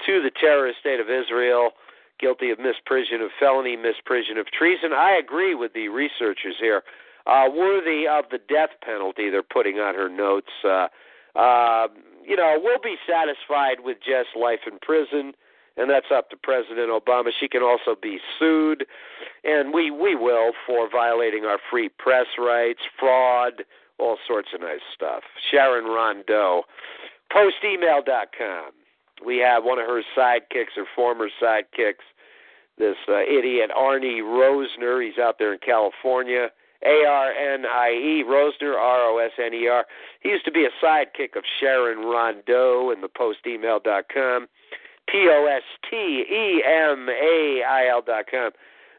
Speaker 3: to the terrorist state of Israel. Guilty of misprision of felony, misprision of treason. I agree with the researchers here. Uh, worthy of the death penalty they're putting on her notes. Uh, uh, you know, we'll be satisfied with just life in prison and that's up to President Obama. She can also be sued, and we we will for violating our free press rights, fraud, all sorts of nice stuff. Sharon Rondeau, postemail.com. We have one of her sidekicks or former sidekicks, this uh, idiot Arnie Rosner. He's out there in California. A R N I E, Rosner, R O S N E R. He used to be a sidekick of Sharon Rondeau in the postemail.com. P O S T E M A I L dot com.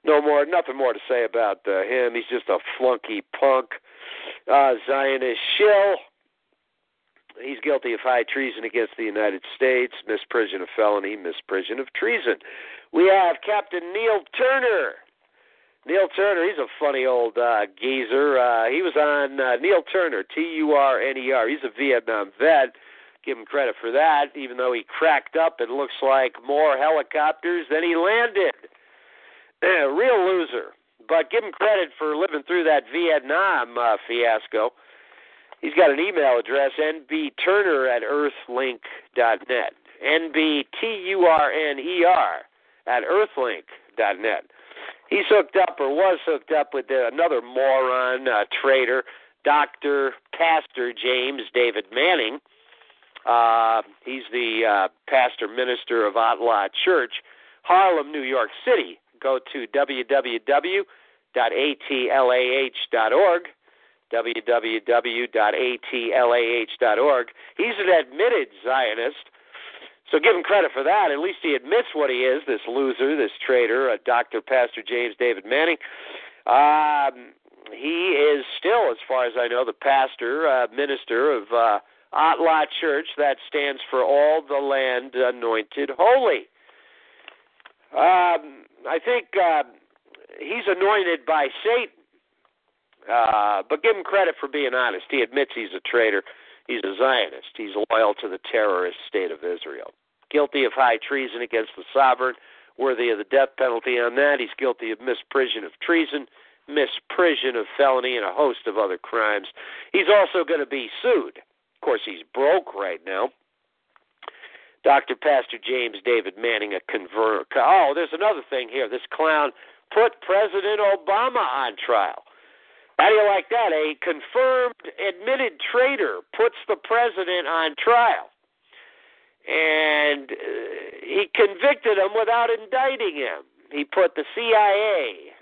Speaker 3: No more, nothing more to say about uh, him. He's just a flunky punk, uh, Zionist shill. He's guilty of high treason against the United States, misprision of felony, misprision of treason. We have Captain Neil Turner. Neil Turner, he's a funny old uh, geezer. Uh, he was on uh, Neil Turner, T U R N E R. He's a Vietnam vet give him credit for that, even though he cracked up and looks like more helicopters than he landed. [CLEARS THROAT] Real loser. But give him credit for living through that Vietnam uh, fiasco. He's got an email address, nbturner at earthlink.net. N-B-T-U-R-N-E-R at earthlink.net. He's hooked up or was hooked up with another moron, uh, traitor, Dr. Pastor James David Manning uh, he's the uh, pastor minister of ATLAH Church, Harlem, New York City. Go to www.atlah.org www.atlah.org. He's an admitted Zionist, so give him credit for that. At least he admits what he is, this loser, this traitor, uh, Dr. Pastor James David Manning. Um, he is still, as far as I know, the pastor, uh, minister of uh, ATLAH Church, that stands for All the Land Anointed Holy. Um, I think uh, he's anointed by Satan, uh, but give him credit for being honest. He admits he's a traitor. He's a Zionist. He's loyal to the terrorist state of Israel. Guilty of high treason against the sovereign, worthy of the death penalty on that. He's guilty of misprision of treason, misprision of felony, and a host of other crimes. He's also going to be sued of course, he's broke right now. Dr. Pastor James David Manning, a convert. Oh, there's another thing here. This clown put President Obama on trial. How do you like that? A confirmed, admitted traitor puts the president on trial. And uh, he convicted him without indicting him. He put the CIA,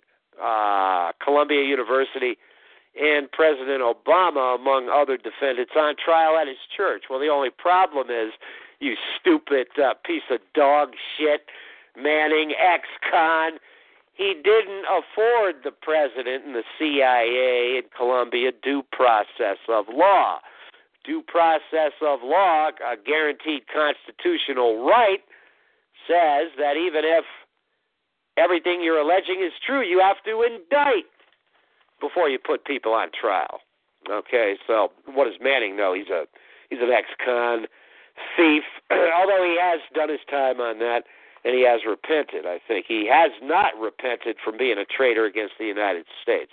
Speaker 3: uh, Columbia University, and President Obama, among other defendants, on trial at his church. Well, the only problem is, you stupid uh, piece of dog shit, Manning, ex con. He didn't afford the president and the CIA and Columbia due process of law. Due process of law, a guaranteed constitutional right, says that even if everything you're alleging is true, you have to indict before you put people on trial. Okay, so what does Manning know? He's a he's an ex-con thief, [CLEARS THROAT] although he has done his time on that and he has repented. I think he has not repented from being a traitor against the United States.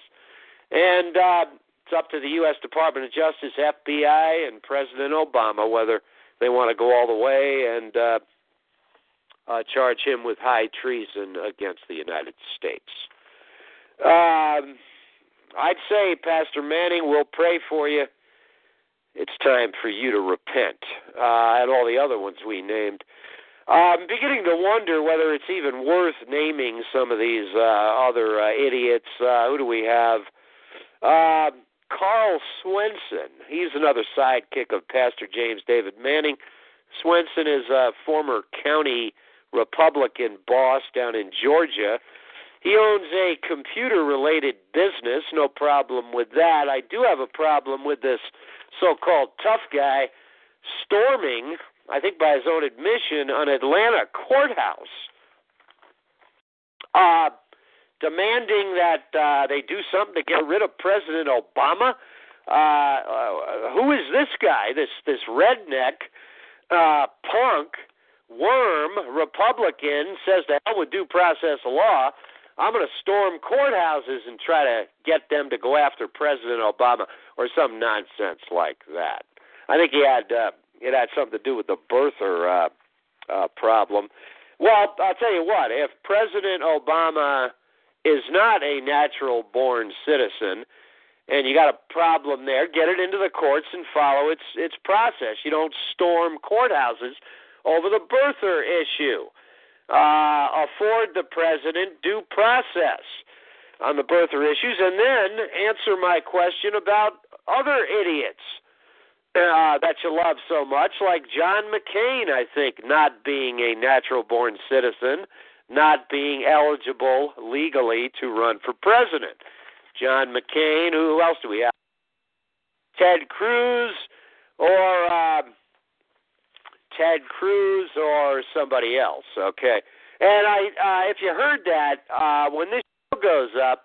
Speaker 3: And uh, it's up to the U.S. Department of Justice, FBI, and President Obama whether they want to go all the way and uh, uh, charge him with high treason against the United States. Um, I'd say, Pastor Manning, we'll pray for you. It's time for you to repent, uh, and all the other ones we named. I'm beginning to wonder whether it's even worth naming some of these uh, other uh, idiots. Uh, who do we have? Uh, Carl Swenson. He's another sidekick of Pastor James David Manning. Swenson is a former county Republican boss down in Georgia. He owns a computer related business, no problem with that. I do have a problem with this so called tough guy storming, I think by his own admission, an Atlanta courthouse, uh, demanding that uh, they do something to get rid of President Obama. Uh, uh, who is this guy? This this redneck uh, punk worm Republican says to hell with due process law. I'm going to storm courthouses and try to get them to go after President Obama or some nonsense like that. I think he had uh, it had something to do with the birther uh, uh, problem. Well, I'll tell you what: if President Obama is not a natural born citizen, and you got a problem there, get it into the courts and follow its its process. You don't storm courthouses over the birther issue. Uh, afford the president due process on the birther issues, and then answer my question about other idiots uh, that you love so much, like John McCain, I think, not being a natural born citizen, not being eligible legally to run for president. John McCain, who else do we have? Ted Cruz or uh, Ted Cruz or somebody else. Okay, and I, uh, if you heard that, uh, when this show goes up,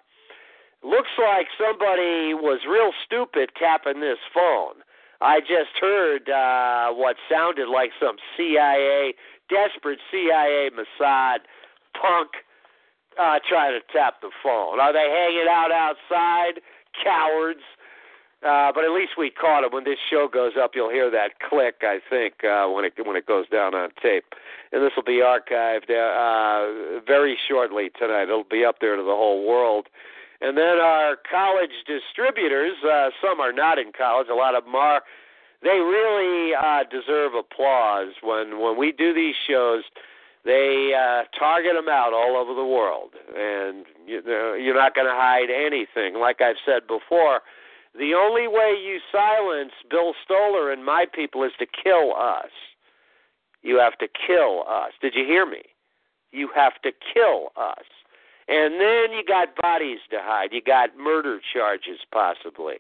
Speaker 3: looks like somebody was real stupid tapping this phone. I just heard uh, what sounded like some CIA, desperate CIA Mossad punk uh, trying to tap the phone. Are they hanging out outside? Cowards. Uh, but at least we caught him. When this show goes up, you'll hear that click. I think uh, when it when it goes down on tape, and this will be archived uh, very shortly tonight. It'll be up there to the whole world. And then our college distributors, uh, some are not in college, a lot of them are. They really uh, deserve applause when when we do these shows. They uh, target them out all over the world, and you know, you're not going to hide anything. Like I've said before, the only way you silence Bill Stoller and my people is to kill us. You have to kill us. Did you hear me? You have to kill us. And then you got bodies to hide. You got murder charges, possibly.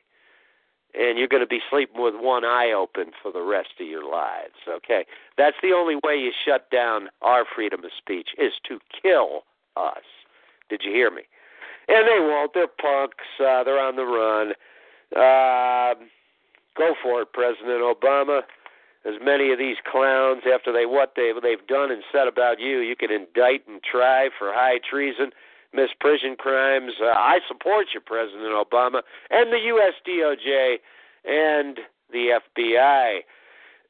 Speaker 3: And you're going to be sleeping with one eye open for the rest of your lives. Okay? That's the only way you shut down our freedom of speech, is to kill us. Did you hear me? And they won't. They're punks. Uh, they're on the run. Uh, go for it, President Obama. As many of these clowns, after they what they they've done and said about you, you can indict and try for high treason, misprision crimes. Uh, I support you, President Obama, and the U.S. DOJ and the FBI.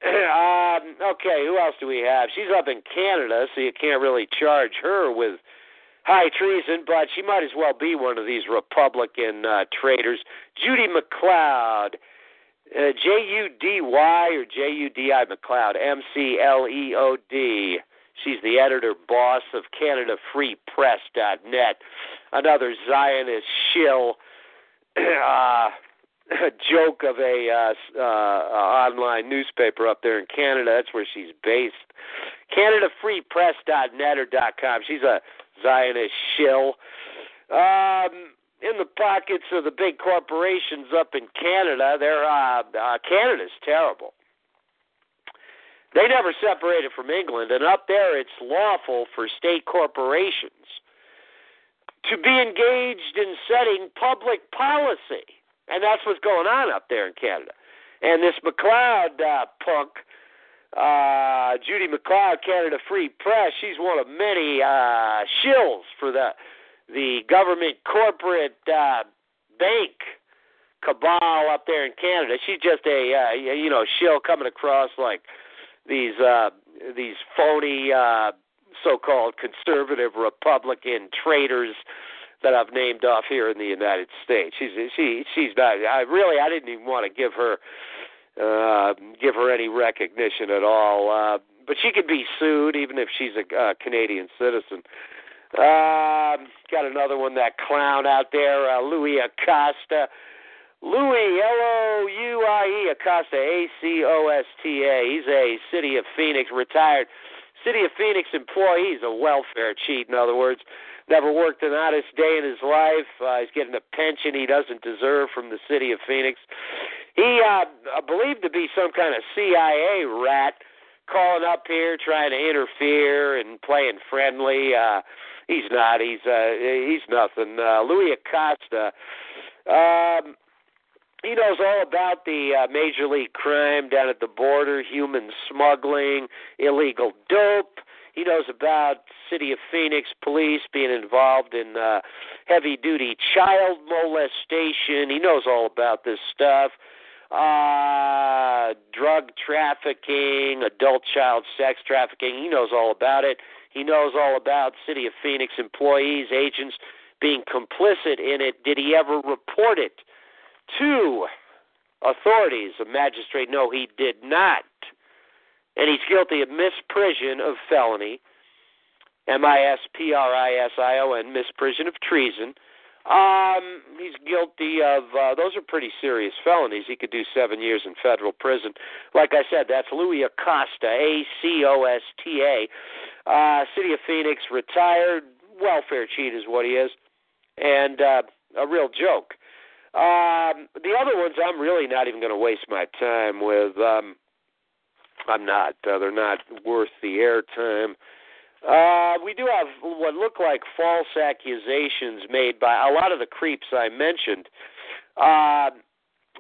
Speaker 3: [CLEARS THROAT] um, okay, who else do we have? She's up in Canada, so you can't really charge her with high treason, but she might as well be one of these Republican uh, traitors. Judy McLeod, uh, J U D Y or J U D I McLeod, M C L E O D. She's the editor boss of CanadaFreePress.net, another Zionist shill. [CLEARS THROAT] uh, [CLEARS THROAT] joke of a uh, uh, online newspaper up there in Canada. That's where she's based. CanadaFreePress.net or .com. She's a Zionist shill. Um, in the pockets of the big corporations up in Canada, they're uh, uh, Canada's terrible. They never separated from England, and up there it's lawful for state corporations to be engaged in setting public policy. And that's what's going on up there in Canada. And this McLeod uh, punk, uh, Judy McLeod, Canada Free Press, she's one of many uh, shills for the the government corporate uh, bank cabal up there in Canada. She's just a uh, you know shill coming across like these uh, these phony uh, so-called conservative Republican traitors that I've named off here in the United States. She's she she's not. I really I didn't even want to give her uh, give her any recognition at all. Uh, but she could be sued even if she's a uh, Canadian citizen. Uh, got another one, that clown out there, uh, Louie Acosta. Louie, L O U I E, Acosta, A C O S T A. He's a City of Phoenix retired City of Phoenix employee. He's a welfare cheat, in other words. Never worked an honest day in his life. Uh, he's getting a pension he doesn't deserve from the City of Phoenix. He uh, believed to be some kind of CIA rat calling up here trying to interfere and playing friendly. Uh, he's not. He's uh, he's nothing. Uh, Louie Acosta. Um, he knows all about the uh, major league crime down at the border, human smuggling, illegal dope. He knows about City of Phoenix police being involved in uh, heavy duty child molestation. He knows all about this stuff. Uh, drug trafficking, adult child sex trafficking. He knows all about it. He knows all about City of Phoenix employees, agents being complicit in it. Did he ever report it to authorities? A magistrate, no, he did not and he's guilty of misprision of felony, M I S P R I S I O N, misprision of treason. Um, he's guilty of uh, those are pretty serious felonies. He could do seven years in federal prison. Like I said, that's Louie Acosta, A C O S T A, uh, City of Phoenix, retired welfare cheat is what he is, and uh, a real joke. Um, the other ones, I'm really not even going to waste my time with. Um, I'm not. Uh, they're not worth the airtime. Uh, we do have what look like false accusations made by a lot of the creeps I mentioned, uh,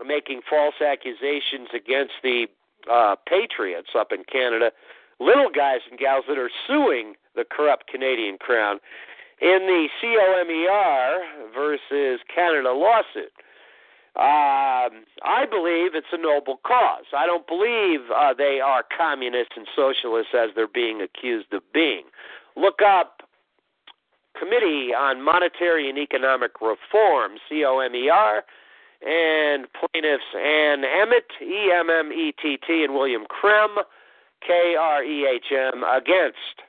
Speaker 3: making false accusations against the uh, patriots up in Canada, little guys and gals that are suing the corrupt Canadian crown in the COMER versus Canada lawsuit. Um, I believe it's a noble cause. I don't believe uh, they are communists and socialists as they're being accused of being. Look up Committee on Monetary and Economic Reform, COMER, and plaintiffs Ann Emmett, E M M E T T, and William Krehm, K R E H M, against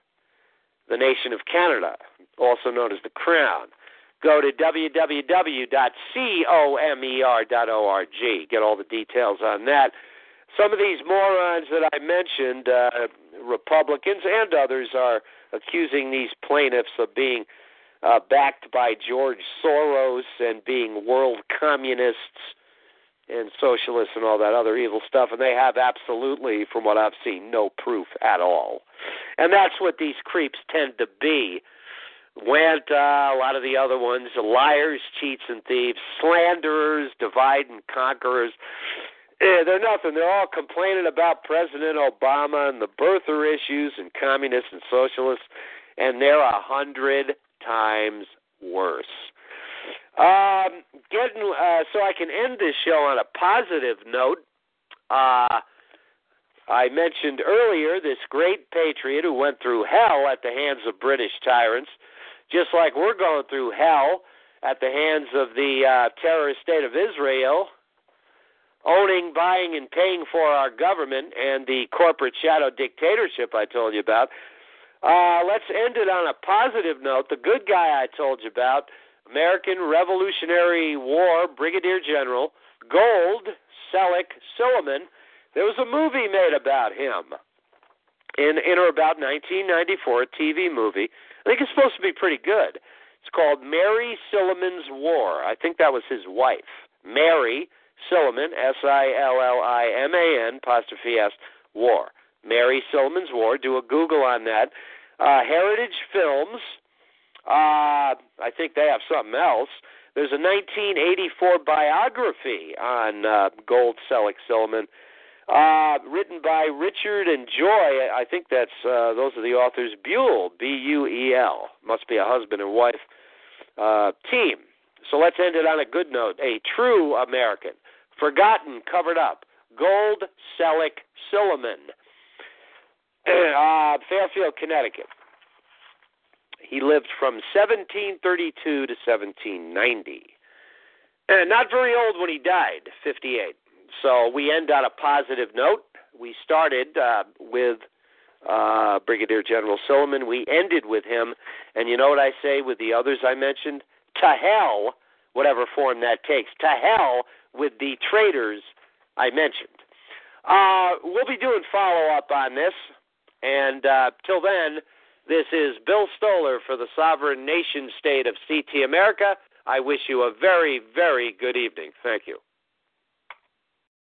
Speaker 3: the nation of Canada, also known as the Crown go to www.comer.org. Get all the details on that. Some of these morons that I mentioned, uh, Republicans and others, are accusing these plaintiffs of being uh, backed by George Soros and being world communists and socialists and all that other evil stuff, and they have absolutely, from what I've seen, no proof at all. And that's what these creeps tend to be Went uh, a lot of the other ones, liars, cheats, and thieves, slanderers, divide and conquerors. Eh, they're nothing. They're all complaining about President Obama and the birther issues and communists and socialists, and they're a hundred times worse. Um, getting uh, so I can end this show on a positive note. Uh, I mentioned earlier this great patriot who went through hell at the hands of British tyrants just like we're going through hell at the hands of the uh, terrorist state of Israel, owning, buying, and paying for our government and the corporate shadow dictatorship I told you about. Uh, let's end it on a positive note. The good guy I told you about, American Revolutionary War Brigadier General Gold Selleck Silliman. There was a movie made about him in in or about 1994, a TV movie. I think it's supposed to be pretty good. It's called Mary Silliman's War. I think that was his wife, Mary Silliman, S I L L I M A N apostrophe S War. Mary Silliman's War. Do a Google on that. Uh, Heritage Films. Uh, I think they have something else. There's a 1984 biography on uh, Gold Selleck Silliman, uh, written by Richard and Joy. I think that's uh, those are the authors. Buel, B-U-E-L, must be a husband and wife uh, team. So let's end it on a good note. A true American, forgotten, covered up. Gold Selleck Silliman, [CLEARS THROAT] uh, Fairfield, Connecticut. He lived from 1732 to 1790. And [CLEARS THROAT] not very old when he died, 58. So we end on a positive note. We started uh, with uh, Brigadier General Silliman. We ended with him. And you know what I say with the others I mentioned? To hell, whatever form that takes. To hell with the traitors I mentioned. Uh, we'll be doing follow up on this. And uh, till then, this is Bill Stoller for the sovereign nation state of CT America. I wish you a very, very good evening. Thank you.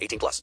Speaker 4: 18 plus.